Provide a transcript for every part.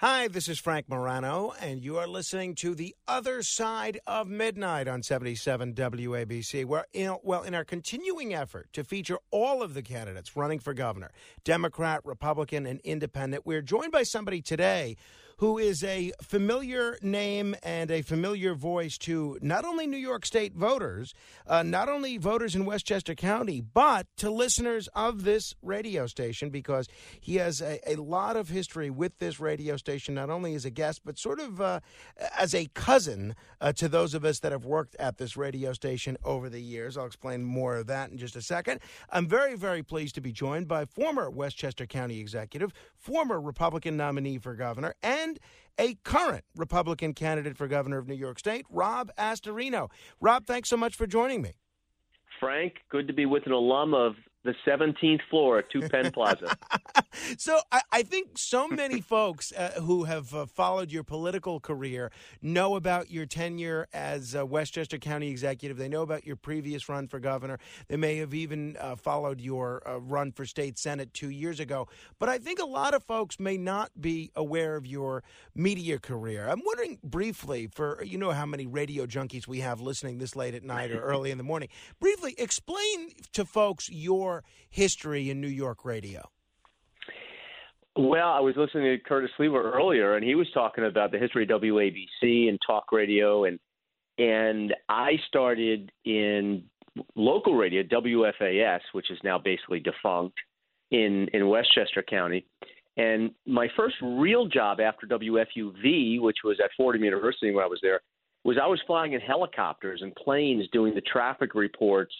Hi, this is Frank Morano, and you are listening to The Other Side of Midnight on 77 WABC. Where, in, well, in our continuing effort to feature all of the candidates running for governor, Democrat, Republican, and Independent, we're joined by somebody today who is a familiar name and a familiar voice to not only New York State voters, uh, not only voters in Westchester County, but to listeners of this radio station because he has a, a lot of history with this radio station, not only as a guest, but sort of uh, as a cousin uh, to those of us that have worked at this radio station over the years. I'll explain more of that in just a second. I'm very, very pleased to be joined by former Westchester County executive, former Republican nominee for governor, and and a current Republican candidate for governor of New York State, Rob Astorino. Rob, thanks so much for joining me. Frank, good to be with an alum of the 17th floor at Two Penn Plaza. so I, I, think so many folks uh, who have uh, followed your political career know about your tenure as uh, Westchester County executive. They know about your previous run for governor. They may have even uh, followed your uh, run for state senate two years ago. But I think a lot of folks may not be aware of your media career. I'm wondering briefly for you know how many radio junkies we have listening this late at night or early in the morning. Briefly explain to folks your history in New York radio? Well, I was listening to Curtis Sliwa earlier, and he was talking about the history of WABC and talk radio, and and I started in local radio, WFAS, which is now basically defunct in in Westchester County. And my first real job after WFUV, which was at Fordham University when I was there, was I was flying in helicopters and planes doing the traffic reports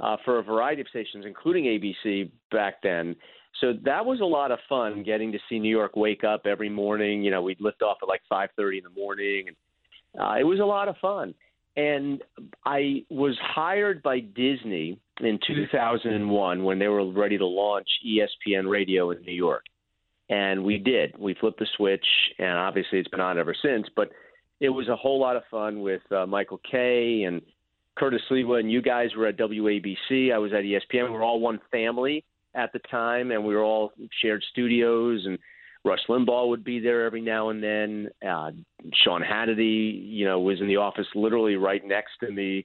uh, for a variety of stations, including ABC back then. So that was a lot of fun getting to see New York wake up every morning. You know, we'd lift off at like 5:30 in the morning, and uh, it was a lot of fun. And I was hired by Disney in 2001 when they were ready to launch ESPN Radio in New York. And we did. We flipped the switch, and obviously it's been on ever since. But it was a whole lot of fun with uh, Michael Kay and Curtis Sliwa and you guys were at WABC. I was at ESPN. We were all one family at the time, and we were all shared studios. And Rush Limbaugh would be there every now and then. Uh, Sean Hannity, you know, was in the office literally right next to me.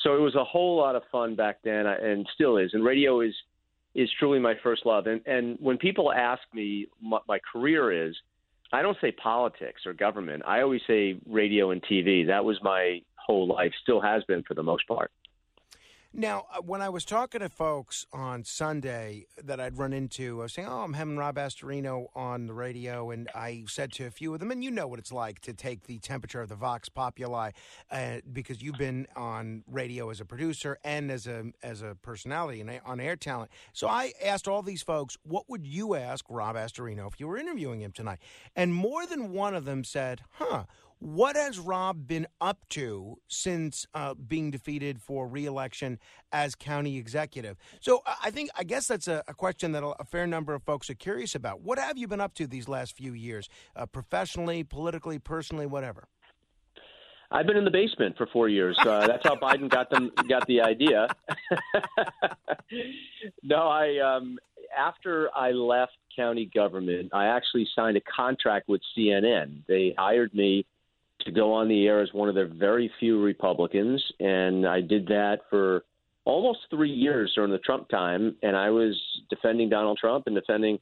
So it was a whole lot of fun back then, uh, and still is. And radio is is truly my first love. And and when people ask me what my career is, I don't say politics or government. I always say radio and TV. That was my whole life, still has been for the most part. Now, uh, when I was talking to folks on Sunday that I'd run into, I was saying, "Oh, I'm having Rob Astorino on the radio," and I said to a few of them, and you know what it's like to take the temperature of the Vox Populi, uh, because you've been on radio as a producer and as a as a personality and on air talent. So I asked all these folks, "What would you ask Rob Astorino if you were interviewing him tonight?" And more than one of them said, "Huh." What has Rob been up to since uh, being defeated for reelection as county executive? So I think, I guess that's a, a, question that a fair number of folks are curious about. What have you been up to these last few years, uh, professionally, politically, personally, whatever? I've been in the basement for four years. Uh, that's how Biden got them got the idea. no, I um, after I left county government, I actually signed a contract with CNN. They hired me to go on the air as one of their very few Republicans, and I did that for almost three years during the Trump time, and I was defending Donald Trump and defending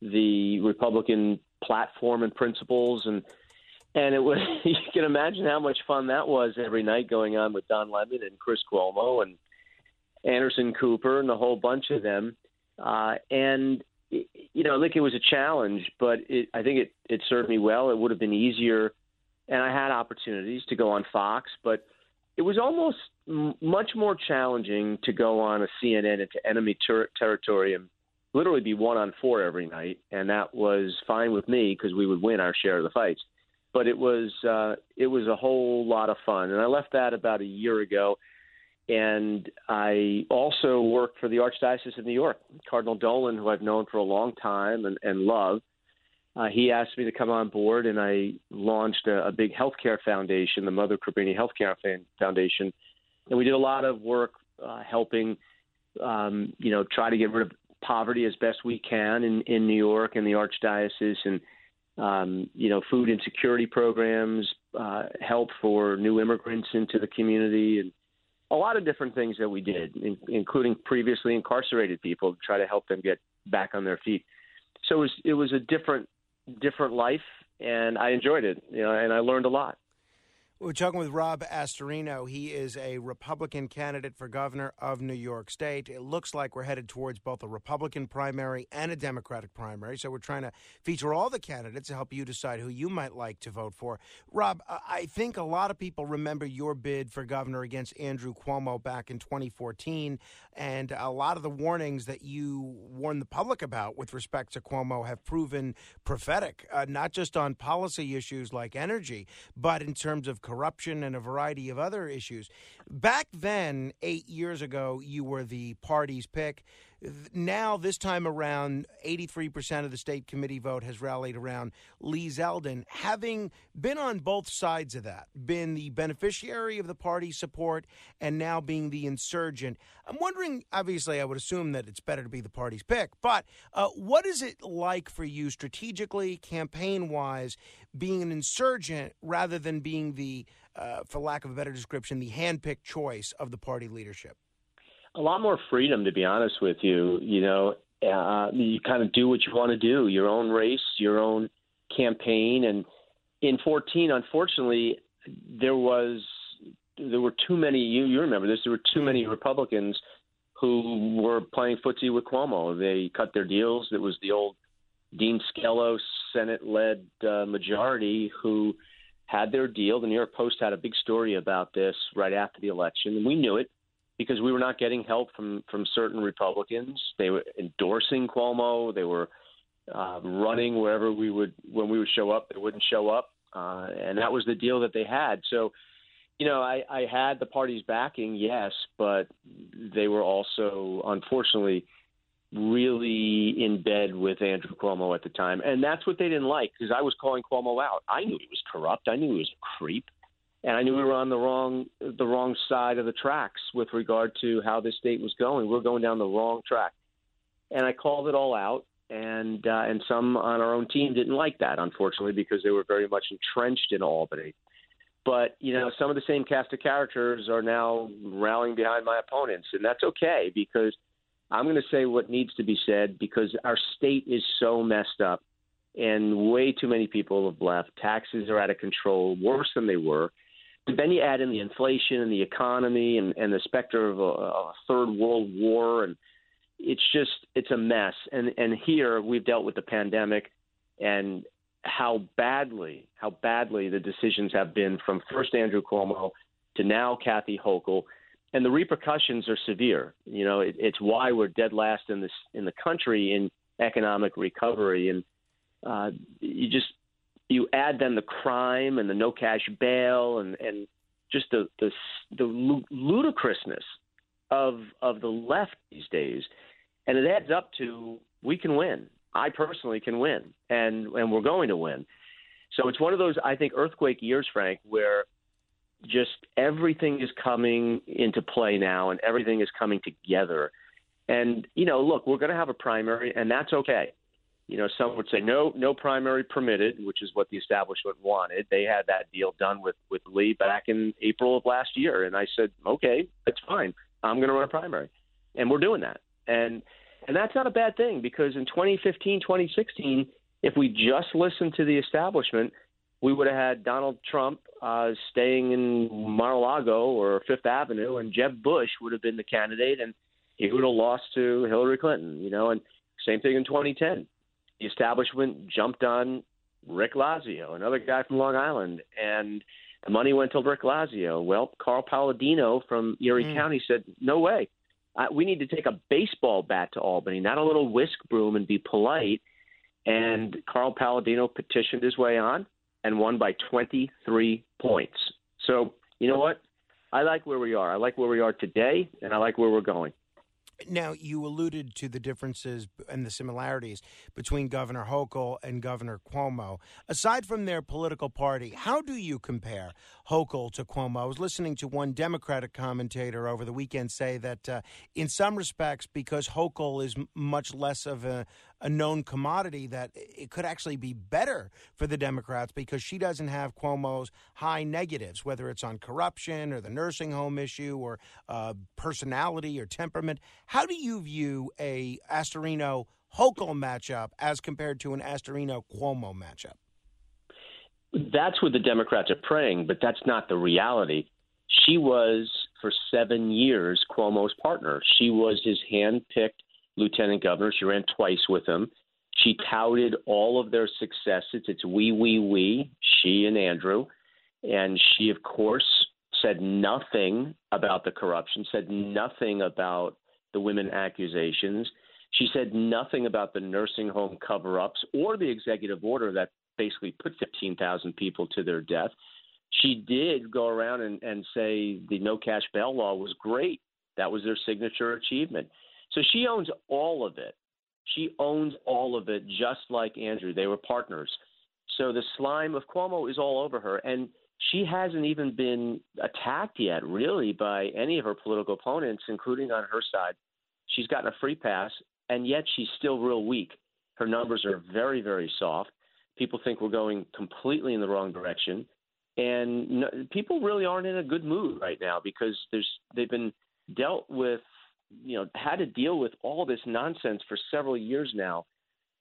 the Republican platform and principles, and and it was you can imagine how much fun that was every night going on with Don Lemon and Chris Cuomo and Anderson Cooper and a whole bunch of them, uh, and you know, I think it was a challenge, but it, I think it it served me well. It would have been easier and I had opportunities to go on Fox, but it was almost m- much more challenging to go on a CNN into enemy ter- territory and literally be one on four every night, and that was fine with me because we would win our share of the fights. But it was uh, it was a whole lot of fun, and I left that about a year ago. And I also worked for the Archdiocese of New York. Cardinal Dolan, who I've known for a long time and, and love, uh, he asked me to come on board, and I launched a, a big healthcare foundation, the Mother Cabrini Healthcare Foundation, and we did a lot of work uh, helping, um, you know, try to get rid of poverty as best we can in, in New York and the Archdiocese, and um, you know, food insecurity programs, uh, help for new immigrants into the community, and a lot of different things that we did, in, including previously incarcerated people, to try to help them get back on their feet. So it was it was a different different life, and I enjoyed it, you know, and I learned a lot. We're talking with Rob Astorino. He is a Republican candidate for governor of New York State. It looks like we're headed towards both a Republican primary and a Democratic primary. So we're trying to feature all the candidates to help you decide who you might like to vote for. Rob, I think a lot of people remember your bid for governor against Andrew Cuomo back in 2014. And a lot of the warnings that you warned the public about with respect to Cuomo have proven prophetic, uh, not just on policy issues like energy, but in terms of corruption and a variety of other issues. Back then, eight years ago, you were the party's pick. Now, this time around, 83% of the state committee vote has rallied around Lee Zeldin. Having been on both sides of that, been the beneficiary of the party's support, and now being the insurgent, I'm wondering obviously, I would assume that it's better to be the party's pick, but uh, what is it like for you strategically, campaign wise, being an insurgent rather than being the, uh, for lack of a better description, the handpicked choice of the party leadership? A lot more freedom, to be honest with you. You know, uh, you kind of do what you want to do, your own race, your own campaign. And in 14, unfortunately, there was there were too many. You, you remember this? There were too many Republicans who were playing footsie with Cuomo. They cut their deals. It was the old Dean Skelos Senate-led uh, majority who had their deal. The New York Post had a big story about this right after the election, and we knew it because we were not getting help from from certain Republicans. They were endorsing Cuomo. They were uh, running wherever we would when we would show up. They wouldn't show up, uh, and that was the deal that they had. So, you know, I, I had the party's backing, yes, but they were also unfortunately really in bed with Andrew Cuomo at the time, and that's what they didn't like because I was calling Cuomo out. I knew he was corrupt. I knew he was a creep and I knew we were on the wrong the wrong side of the tracks with regard to how this state was going. We are going down the wrong track, and I called it all out. And uh, and some on our own team didn't like that, unfortunately, because they were very much entrenched in Albany. But you know, some of the same cast of characters are now rallying behind my opponents, and that's okay because I'm going to say what needs to be said because our state is so messed up, and way too many people have left. Taxes are out of control, worse than they were then you add in the inflation and the economy and, and the specter of a, a third world war, and it's just it's a mess. And and here we've dealt with the pandemic and how badly how badly the decisions have been from first Andrew Cuomo to now Kathy Hochul, and the repercussions are severe. You know, it, it's why we're dead last in this in the country in economic recovery, and uh, you just you add then the crime and the no cash bail and and just the the the ludicrousness of of the left these days, and it adds up to we can win. I personally can win, and and we're going to win. So it's one of those I think earthquake years, Frank, where just everything is coming into play now, and everything is coming together. And you know, look, we're going to have a primary, and that's okay. You know, some would say no, no primary permitted, which is what the establishment wanted. They had that deal done with with Lee back in April of last year, and I said, okay, that's fine. I'm going to run a primary, and we're doing that. And and that's not a bad thing because in 2015, 2016, if we just listened to the establishment, we would have had Donald Trump uh, staying in Mar-a-Lago or Fifth Avenue, and Jeb Bush would have been the candidate, and he would have lost to Hillary Clinton. You know, and same thing in 2010 the establishment jumped on Rick Lazio, another guy from Long Island, and the money went to Rick Lazio. Well, Carl Paladino from Erie mm. County said, "No way, Uh, we need to take a baseball bat to Albany, not a little whisk broom, and be polite. And Carl Paladino petitioned his way on and won by 23 points. So, you know what? I like where we are. I like where we are today, and I like where we're going. Now, you alluded to the differences and the similarities between Governor Hochul and Governor Cuomo. Aside from their political party, how do you compare Hochul to Cuomo? I was listening to one Democratic commentator over the weekend say that uh, in some respects, because Hochul is much less of a, a known commodity that it could actually be better for the Democrats because she doesn't have Cuomo's high negatives, whether it's on corruption or the nursing home issue or uh, personality or temperament. How do you view a Astorino Hochul matchup as compared to an Astorino Cuomo matchup? That's what the Democrats are praying, but that's not the reality. She was, for seven years, Cuomo's partner. She was his hand-picked lieutenant governor. She ran twice with him. She touted all of their successes. It's we, we, we, she and Andrew. And she, of course, said nothing about the corruption, said nothing about the women accusations. She said nothing about the nursing home cover ups or the executive order that basically put 15,000 people to their death. She did go around and, and say the no cash bail law was great. That was their signature achievement. So she owns all of it. She owns all of it, just like Andrew. They were partners. So the slime of Cuomo is all over her. And she hasn't even been attacked yet, really, by any of her political opponents, including on her side. She's gotten a free pass, and yet she's still real weak. Her numbers are very, very soft. People think we're going completely in the wrong direction. And no, people really aren't in a good mood right now because there's they've been dealt with you know had to deal with all this nonsense for several years now,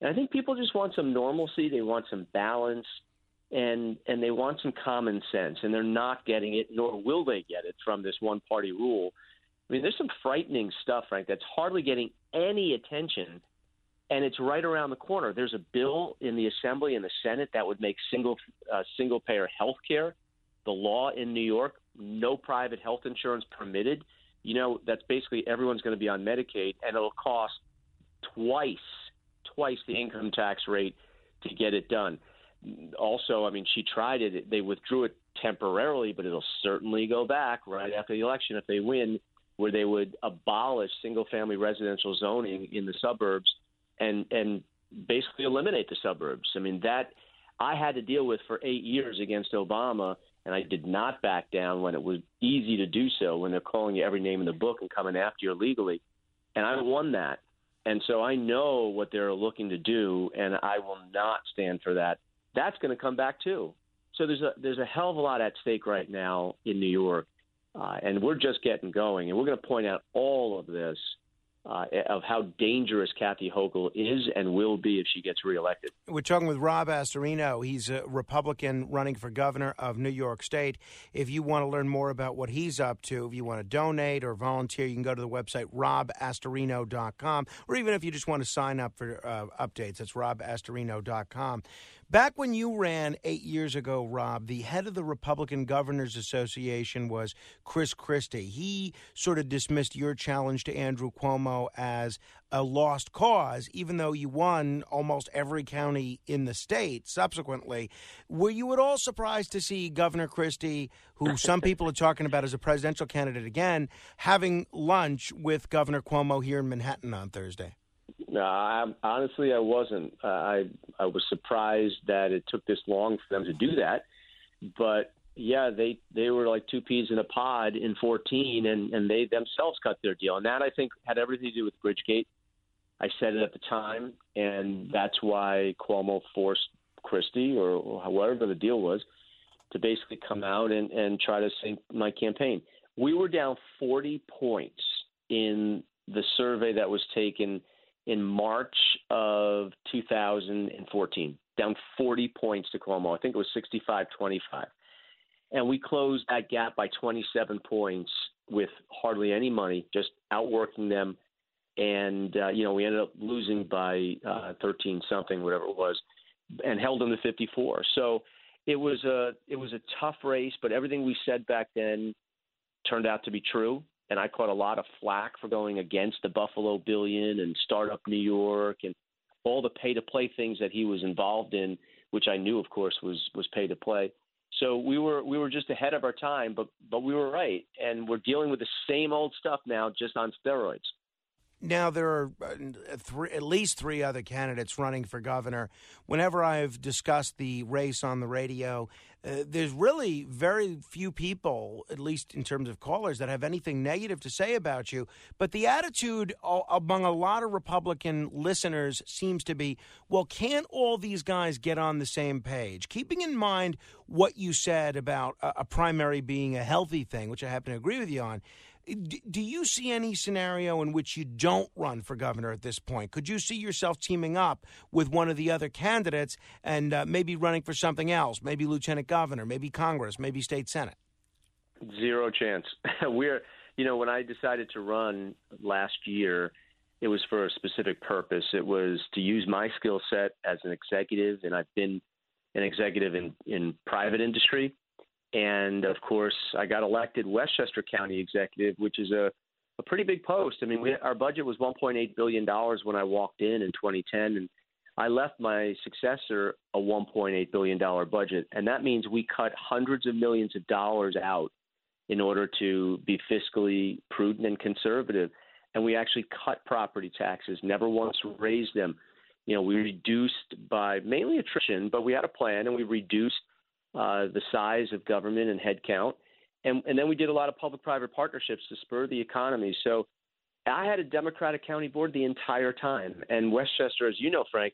and I think people just want some normalcy. They want some balance, and and they want some common sense, and they're not getting it, nor will they get it from this one party rule. I mean, there's some frightening stuff, Frank, that's hardly getting any attention, and it's right around the corner. There's a bill in the Assembly and the Senate that would make single uh, single payer health care the law in New York. No private health insurance permitted you know, that's basically everyone's going to be on Medicaid, and it'll cost twice, twice the income tax rate to get it done. Also, I mean, she tried it; they withdrew it temporarily, but it'll certainly go back right after the election if they win, where they would abolish single-family residential zoning in the suburbs and and basically eliminate the suburbs. I mean, that I had to deal with for eight years against Obama and I did not back down when it was easy to do so when they're calling you every name in the book and coming after you legally. And I won that. And so I know what they're looking to do, and I will not stand for that. That's going to come back too. So there's a there's a hell of a lot at stake right now in New York, uh, and we're just getting going. And we're going to point out all of this uh, of how dangerous Kathy Hochul is and will be if she gets reelected. We're talking with Rob Astorino. He's a Republican running for governor of New York State. If you want to learn more about what he's up to, if you want to donate or volunteer, you can go to the website robastorino.com, or even if you just want to sign up for uh, updates, it's robastorino.com. Back when you ran eight years ago, Rob, the head of the Republican Governors Association was Chris Christie. He sort of dismissed your challenge to Andrew Cuomo as a lost cause, even though you won almost every county in the state subsequently. Were you at all surprised to see Governor Christie, who some people are talking about as a presidential candidate again, having lunch with Governor Cuomo here in Manhattan on Thursday? No, I, honestly, I wasn't. Uh, I I was surprised that it took this long for them to do that, but yeah, they they were like two peas in a pod in 14, and and they themselves cut their deal, and that I think had everything to do with Bridgegate. I said it at the time, and that's why Cuomo forced Christie or however the deal was to basically come out and and try to sink my campaign. We were down 40 points in the survey that was taken in March of 2014, down 40 points to Cuomo. I think it was 65 25. And we closed that gap by 27 points with hardly any money, just outworking them. And, uh, you know, we ended up losing by uh, 13 something, whatever it was, and held them to 54. So it was a it was a tough race, but everything we said back then turned out to be true. And I caught a lot of flack for going against the Buffalo Billion and Startup New York and all the pay to play things that he was involved in, which I knew, of course, was was pay to play. So we were we were just ahead of our time, but but we were right, and we're dealing with the same old stuff now, just on steroids. Now, there are uh, three, at least three other candidates running for governor. Whenever I've discussed the race on the radio, uh, there's really very few people, at least in terms of callers, that have anything negative to say about you. But the attitude among a lot of Republican listeners seems to be well, can't all these guys get on the same page? Keeping in mind what you said about a primary being a healthy thing, which I happen to agree with you on do you see any scenario in which you don't run for governor at this point? Could you see yourself teaming up with one of the other candidates and uh, maybe running for something else, maybe lieutenant governor, maybe Congress, maybe state senate? Zero chance. We're, you know, when I decided to run last year, it was for a specific purpose. It was to use my skill set as an executive, and I've been an executive in, in private industry and of course, I got elected Westchester County executive, which is a, a pretty big post. I mean, we, our budget was 1.8 billion dollars when I walked in in 2010, and I left my successor a 1.8 billion dollar budget, and that means we cut hundreds of millions of dollars out in order to be fiscally prudent and conservative. And we actually cut property taxes, never once raised them. You know, we reduced by mainly attrition, but we had a plan, and we reduced uh, the size of government and headcount. And, and then we did a lot of public private partnerships to spur the economy. So I had a Democratic county board the entire time. And Westchester, as you know, Frank,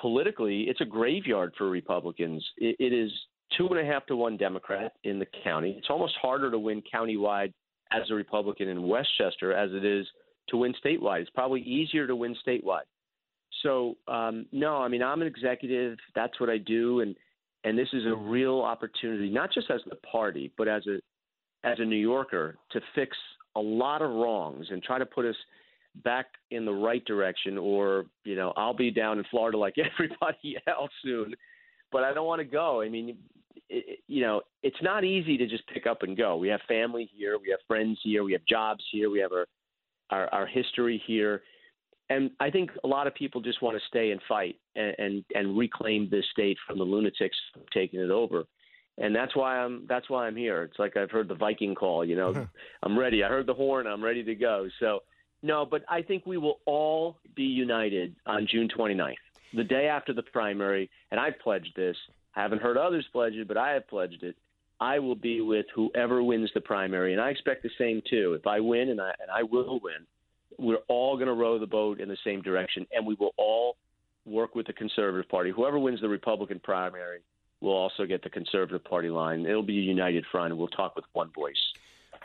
politically, it's a graveyard for Republicans. it, it is two and a half to one Democrat in the county. It's almost harder to win countywide as a Republican in Westchester as it is to win statewide. It's probably easier to win statewide. So um, no, I mean I'm an executive. That's what I do, and and this is a real opportunity, not just as the party, but as a as a New Yorker, to fix a lot of wrongs and try to put us back in the right direction. Or you know, I'll be down in Florida like everybody else soon, but I don't want to go. I mean, it, you know, it's not easy to just pick up and go. We have family here, we have friends here, we have jobs here, we have our our, our history here and I think a lot of people just want to stay and fight and, and and reclaim this state from the lunatics taking it over. And that's why I'm that's why I'm here. It's like I've heard the Viking call, you know. I'm ready. I heard the horn. I'm ready to go. So no, but I think we will all be united on June 29th, the day after the primary. And I've pledged this. I haven't heard others pledge it, but I have pledged it. I will be with whoever wins the primary, and I expect the same too. If I win, and I and I will win, we're all going to row the boat in the same direction, and we will all work with the Conservative Party. Whoever wins the Republican primary will also get the Conservative Party line. It'll be a united front, and we'll talk with one voice.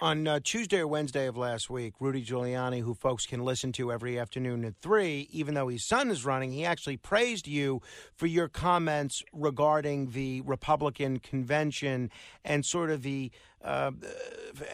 On uh, Tuesday or Wednesday of last week, Rudy Giuliani, who folks can listen to every afternoon at 3, even though his son is running, he actually praised you for your comments regarding the Republican convention and sort of the uh,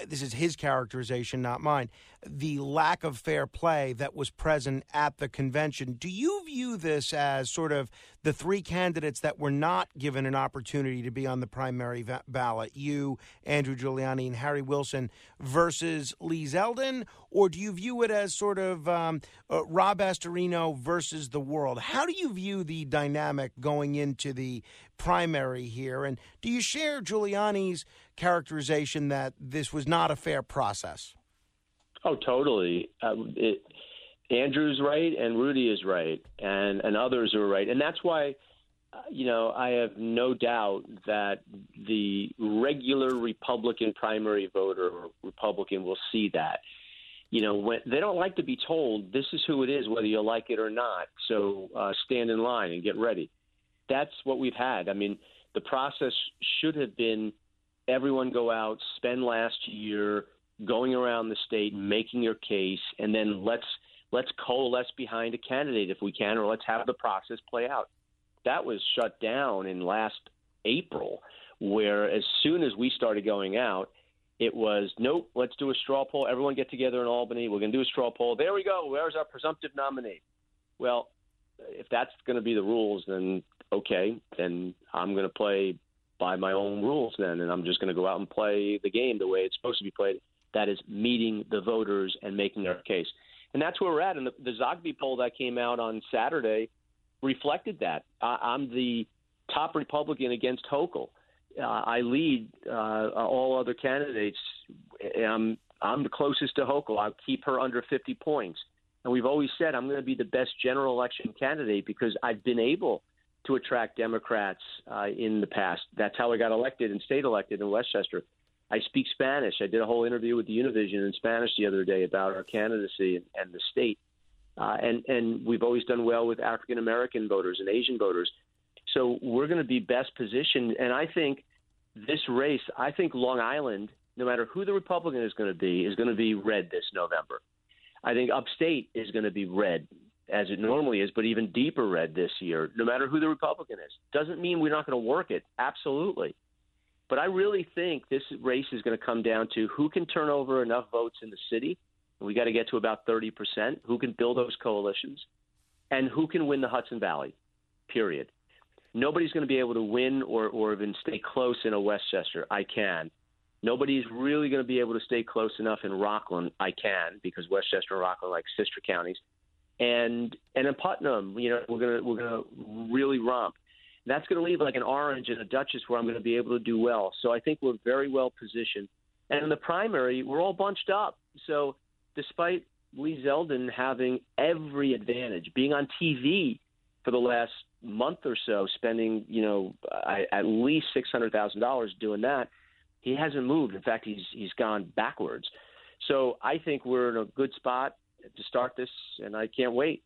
this is his characterization, not mine, the lack of fair play that was present at the convention. Do you view this as sort of the three candidates that were not given an opportunity to be on the primary va- ballot, you, Andrew Giuliani, and Harry Wilson, versus Lee Zeldin? Or do you view it as sort of um, uh, Rob Astorino versus the world? How do you view the dynamic going into the primary here? And do you share Giuliani's characterization that this was not a fair process? Oh, totally. Uh, it, Andrew's right, and Rudy is right, and and others are right, and that's why. Uh, you know, I have no doubt that the regular Republican primary voter or Republican will see that. You know, when they don't like to be told this is who it is, whether you like it or not. So uh, stand in line and get ready. That's what we've had. I mean, the process should have been everyone go out, spend last year going around the state making your case, and then let's let's coalesce behind a candidate if we can, or let's have the process play out. That was shut down in last April, where as soon as we started going out, it was nope, let's do a straw poll. Everyone get together in Albany. We're going to do a straw poll. There we go. Where's our presumptive nominee? Well, if that's going to be the rules, then okay, then I'm going to play by my own rules then, and I'm just going to go out and play the game the way it's supposed to be played. that is meeting the voters and making our case. And that's where we're at. And the, the Zogby poll that came out on Saturday reflected that. I, I'm the top Republican against Hochul. Uh, I lead uh, all other candidates. I'm, I'm the closest to Hochul. I'll keep her under 50 points. And we've always said I'm going to be the best general election candidate because I've been able to attract Democrats uh, in the past. That's how I got elected and stayed elected in Westchester. I speak Spanish. I did a whole interview with the Univision in Spanish the other day about our candidacy and, and the state. Uh, and and we've always done well with African American voters and Asian voters. So we're going to be best positioned. And I think this race, I think Long Island, no matter who the Republican is going to be, is going to be red this November. I think upstate is going to be red as it normally is, but even deeper red this year, no matter who the Republican is. Doesn't mean we're not going to work it. Absolutely. But I really think this race is going to come down to who can turn over enough votes in the city. We got to get to about 30%. Who can build those coalitions? And who can win the Hudson Valley, period. Nobody's going to be able to win or, or even stay close in a Westchester. I can. Nobody's really going to be able to stay close enough in Rockland. I can because Westchester and Rockland are like sister counties. And and in Putnam, you know, we're gonna we're gonna really romp. That's to leave like an orange and a Dutchess where I'm to be able to do well. So I think we're very well positioned. And in the primary, we're all bunched up. So despite Lee Zeldin having every advantage, being on TV for the last month or so, spending you know at least six hundred thousand dollars doing that, he hasn't moved. In fact, he's he's gone backwards. So I think we're in a good spot to start this, and I can't wait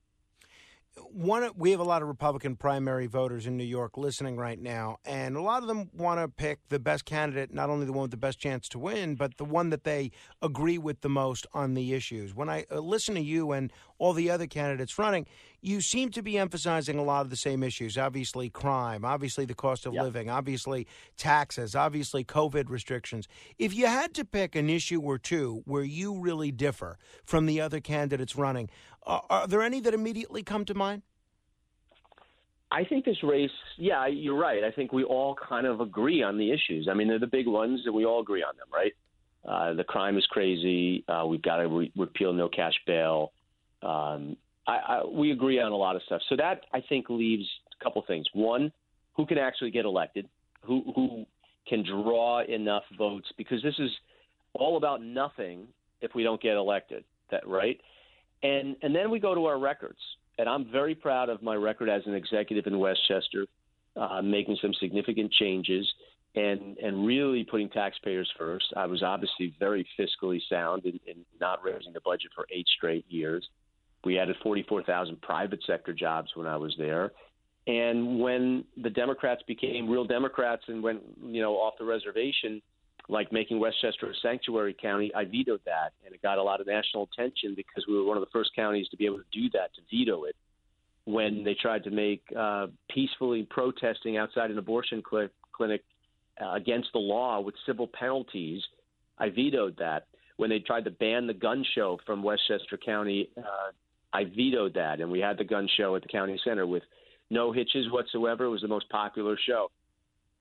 one we have a lot of Republican primary voters in New York listening right now, and a lot of them want to pick the best candidate, not only the one with the best chance to win, but the one that they agree with the most on the issues. When I uh, listen to you and all the other candidates running, you seem to be emphasizing a lot of the same issues. Obviously, crime, obviously the cost of yep. living, obviously taxes, obviously COVID restrictions. If you had to pick an issue or two where you really differ from the other candidates running, uh, are there any that immediately come to mind? I think this race, yeah, you're right. I think we all kind of agree on the issues. I mean, they're the big ones, and we all agree on them, right? Uh, the crime is crazy. Uh, we've got to re- repeal no cash bail. Um, I, I, we agree on a lot of stuff. So that I think leaves a couple things. One, who can actually get elected? Who who can draw enough votes? Because this is all about nothing if we don't get elected. That right? And and then we go to our records, and I'm very proud of my record as an executive in Westchester, uh, making some significant changes and and really putting taxpayers first. I was obviously very fiscally sound in, in not raising the budget for eight straight years. We added 44,000 private sector jobs when I was there. And when the Democrats became real Democrats and went, you know, off the reservation, like making Westchester a sanctuary county, I vetoed that, and it got a lot of national attention because we were one of the first counties to be able to do that, to veto it. When they tried to make uh, peacefully protesting outside an abortion cl- clinic uh, against the law with civil penalties, I vetoed that. When they tried to ban the gun show from Westchester County, uh, I vetoed that, and we had the gun show at the county center with no hitches whatsoever. It was the most popular show.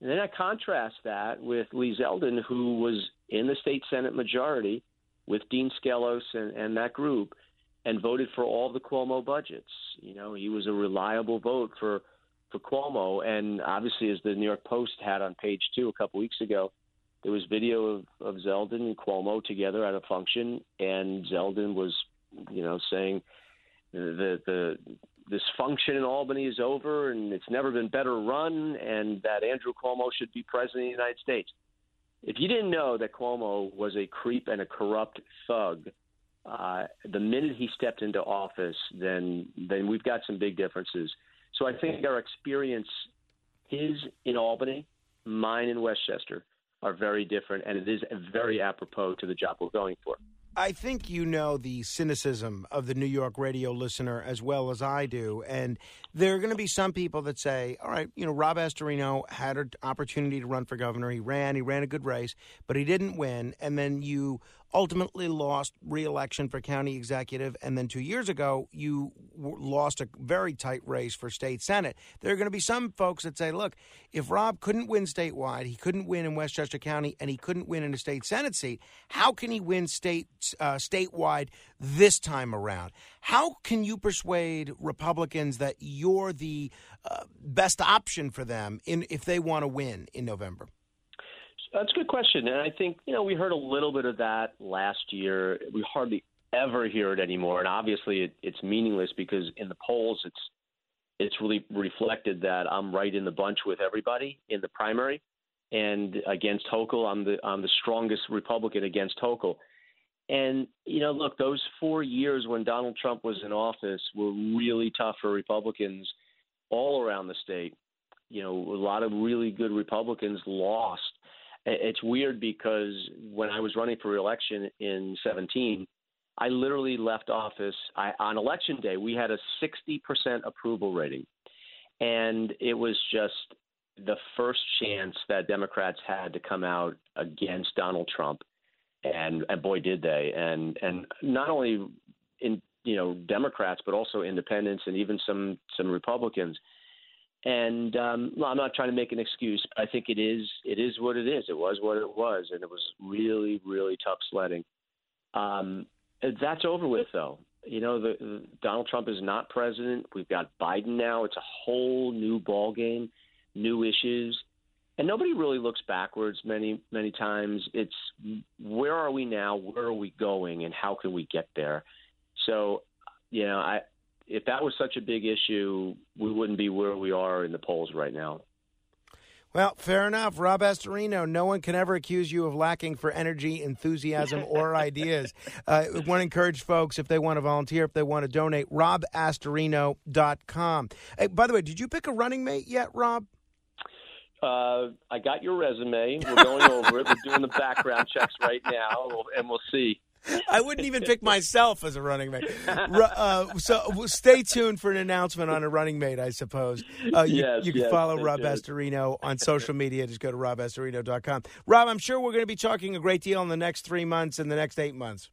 And then I contrast that with Lee Zeldin, who was in the state Senate majority with Dean Skelos and, and that group and voted for all the Cuomo budgets. You know, he was a reliable vote for for Cuomo. And obviously, as the New York Post had on page two a couple weeks ago, there was video of, of Zeldin and Cuomo together at a function, and Zeldin was, you know, saying the the this function in Albany is over and it's never been better run, and that Andrew Cuomo should be president of the United States. If you didn't know that Cuomo was a creep and a corrupt thug, uh, the minute he stepped into office, then then we've got some big differences. So I think our experience, his in Albany, mine in Westchester, are very different, and it is very apropos to the job we're going for. I think you know the cynicism of the New York radio listener as well as I do. And there are going to be some people that say, all right, you know, Rob Astorino had an opportunity to run for governor. He ran, he ran a good race, but he didn't win. And then you ultimately lost re-election for county executive, and then two years ago you lost a very tight race for state senate. There are going to be some folks that say, "Look, if Rob couldn't win statewide, he couldn't win in Westchester County, and he couldn't win in a state senate seat. How can he win state uh, statewide this time around? How can you persuade Republicans that you're the uh, best option for them in if they want to win in November?" That's a good question, and I think you know we heard a little bit of that last year. We hardly ever hear it anymore, and obviously it, it's meaningless because in the polls it's it's really reflected that I'm right in the bunch with everybody in the primary, and against Hochul, I'm the I'm the strongest Republican against Hochul. And you know, look, those four years when Donald Trump was in office were really tough for Republicans all around the state. You know, a lot of really good Republicans lost it's weird because when I was running for reelection in 17, I literally left office I, on election day. We had a 60% approval rating, and it was just the first chance that Democrats had to come out against Donald Trump, and, and boy did they! And and not only in you know Democrats, but also independents and even some some Republicans. And um, I'm not trying to make an excuse. But I think it is it is what it is. It was what it was, and it was really really tough sledding. Um, that's over with, though. You know, the, the, Donald Trump is not president. We've got Biden now. It's a whole new ball game, new issues, and nobody really looks backwards. Many many times, it's where are we now? Where are we going? And how can we get there? So, you know, I if that was such a big issue, we wouldn't be where we are in the polls right now. Well, fair enough. Rob Astorino, no one can ever accuse you of lacking for energy, enthusiasm, or ideas. Uh, I want to encourage folks, if they want to volunteer, if they want to donate, robastorino.com. Hey, by the way, did you pick a running mate yet, Rob? Uh, I got your resume. We're going over it. We're doing the background checks right now, and we'll see. I wouldn't even pick myself as a running mate. Uh, so stay tuned for an announcement on a running mate, I suppose. Uh, you, yes, you can yes, follow Rob Astorino on social media. Just go to robastorino.com. Rob, I'm sure we're going to be talking a great deal in the next three months and the next eight months.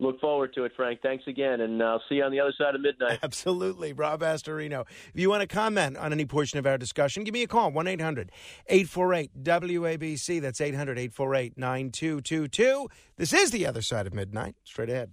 Look forward to it, Frank. Thanks again, and I'll see you on the other side of midnight. Absolutely. Rob Astorino. If you want to comment on any portion of our discussion, give me a call 1 800 848 WABC. That's 800 848 9222. This is the other side of midnight. Straight ahead.